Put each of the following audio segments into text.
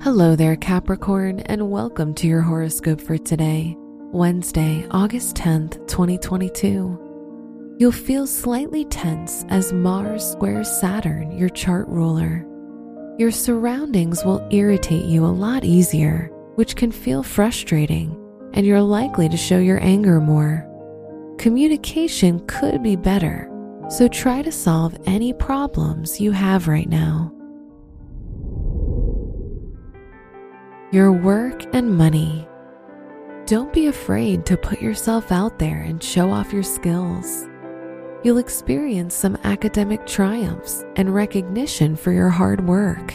Hello there, Capricorn, and welcome to your horoscope for today, Wednesday, August 10th, 2022. You'll feel slightly tense as Mars squares Saturn, your chart ruler. Your surroundings will irritate you a lot easier, which can feel frustrating, and you're likely to show your anger more. Communication could be better, so try to solve any problems you have right now. Your work and money. Don't be afraid to put yourself out there and show off your skills. You'll experience some academic triumphs and recognition for your hard work.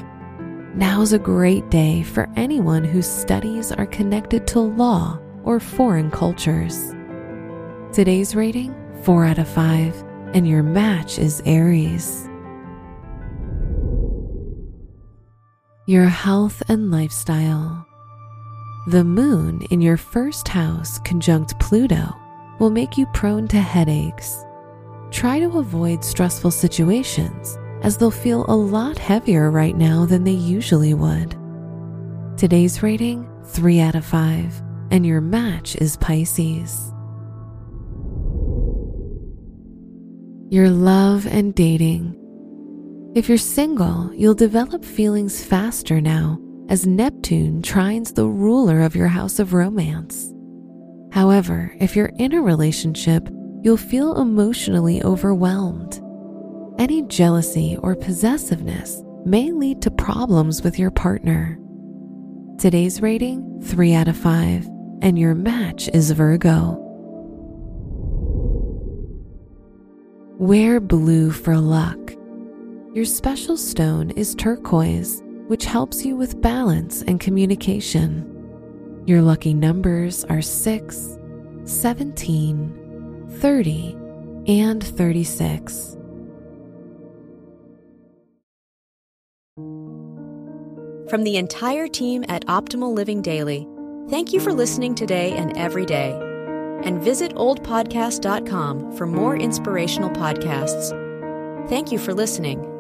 Now's a great day for anyone whose studies are connected to law or foreign cultures. Today's rating 4 out of 5, and your match is Aries. Your health and lifestyle. The moon in your first house conjunct Pluto will make you prone to headaches. Try to avoid stressful situations as they'll feel a lot heavier right now than they usually would. Today's rating 3 out of 5, and your match is Pisces. Your love and dating. If you're single, you'll develop feelings faster now as Neptune trines the ruler of your house of romance. However, if you're in a relationship, you'll feel emotionally overwhelmed. Any jealousy or possessiveness may lead to problems with your partner. Today's rating 3 out of 5, and your match is Virgo. Wear blue for luck. Your special stone is turquoise, which helps you with balance and communication. Your lucky numbers are 6, 17, 30, and 36. From the entire team at Optimal Living Daily, thank you for listening today and every day and visit oldpodcast.com for more inspirational podcasts. Thank you for listening.